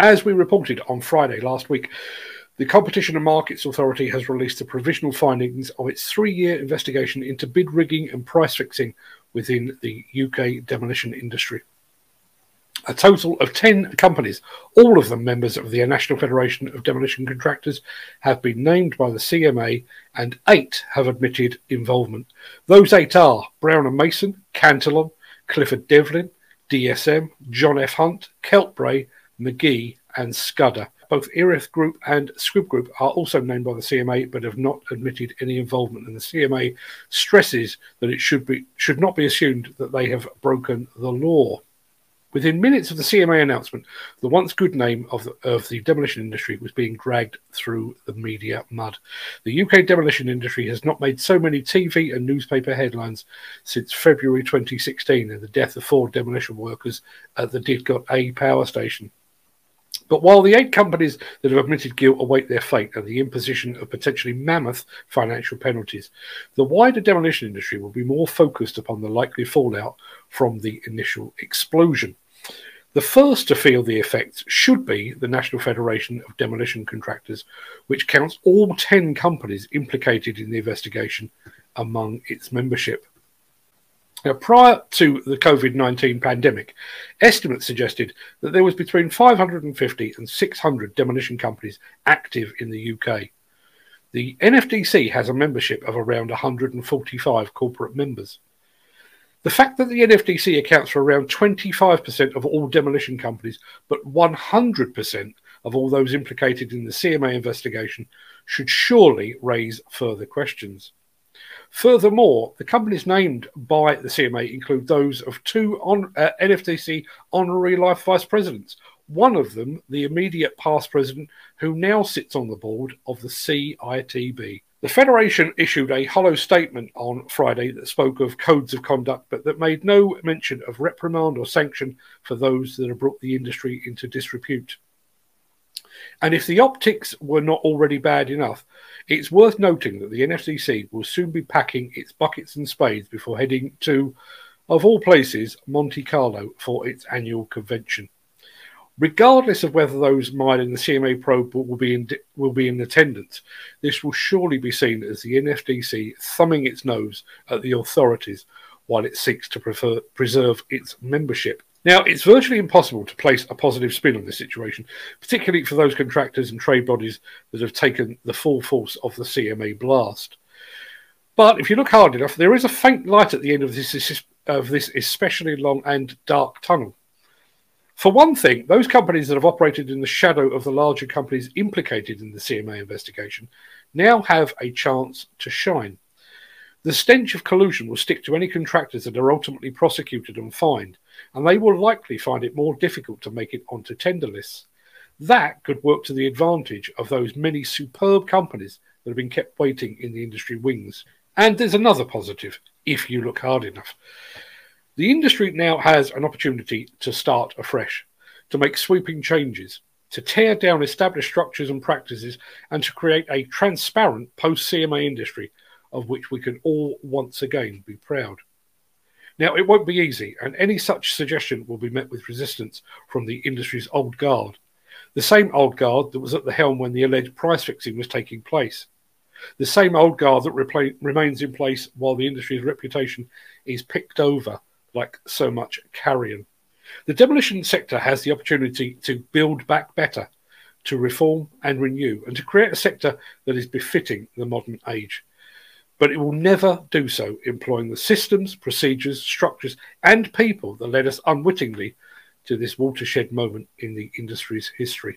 As we reported on Friday last week, the Competition and Markets Authority has released the provisional findings of its three year investigation into bid rigging and price fixing within the UK demolition industry. A total of 10 companies, all of them members of the National Federation of Demolition Contractors, have been named by the CMA and eight have admitted involvement. Those eight are Brown and Mason, Cantillon, Clifford Devlin, DSM, John F. Hunt, Keltbray, McGee, and Scudder. Both Erith Group and Squibb Group are also named by the CMA, but have not admitted any involvement. And the CMA stresses that it should be should not be assumed that they have broken the law. Within minutes of the CMA announcement, the once good name of the, of the demolition industry was being dragged through the media mud. The UK demolition industry has not made so many TV and newspaper headlines since February 2016 and the death of four demolition workers at the Didcot A power station. But while the eight companies that have admitted guilt await their fate and the imposition of potentially mammoth financial penalties, the wider demolition industry will be more focused upon the likely fallout from the initial explosion. The first to feel the effects should be the National Federation of Demolition Contractors, which counts all 10 companies implicated in the investigation among its membership. Now, prior to the COVID 19 pandemic, estimates suggested that there was between 550 and 600 demolition companies active in the UK. The NFDC has a membership of around 145 corporate members. The fact that the NFDC accounts for around 25% of all demolition companies, but 100% of all those implicated in the CMA investigation, should surely raise further questions. Furthermore, the companies named by the CMA include those of two on, uh, NFDC honorary life vice presidents. One of them, the immediate past president, who now sits on the board of the CITB. The Federation issued a hollow statement on Friday that spoke of codes of conduct, but that made no mention of reprimand or sanction for those that have brought the industry into disrepute. And if the optics were not already bad enough, it's worth noting that the NFDC will soon be packing its buckets and spades before heading to, of all places, Monte Carlo for its annual convention. Regardless of whether those mired in the CMA probe will be in will be in attendance, this will surely be seen as the NFDC thumbing its nose at the authorities while it seeks to prefer, preserve its membership now, it's virtually impossible to place a positive spin on this situation, particularly for those contractors and trade bodies that have taken the full force of the CMA blast. But if you look hard enough, there is a faint light at the end of this, of this especially long and dark tunnel. For one thing, those companies that have operated in the shadow of the larger companies implicated in the CMA investigation now have a chance to shine. The stench of collusion will stick to any contractors that are ultimately prosecuted and fined, and they will likely find it more difficult to make it onto tender lists. That could work to the advantage of those many superb companies that have been kept waiting in the industry wings. And there's another positive, if you look hard enough. The industry now has an opportunity to start afresh, to make sweeping changes, to tear down established structures and practices, and to create a transparent post CMA industry of which we can all once again be proud. Now, it won't be easy, and any such suggestion will be met with resistance from the industry's old guard, the same old guard that was at the helm when the alleged price fixing was taking place, the same old guard that repla- remains in place while the industry's reputation is picked over like so much carrion. The demolition sector has the opportunity to build back better, to reform and renew, and to create a sector that is befitting the modern age but it will never do so employing the systems, procedures, structures, and people that led us unwittingly to this watershed moment in the industry's history.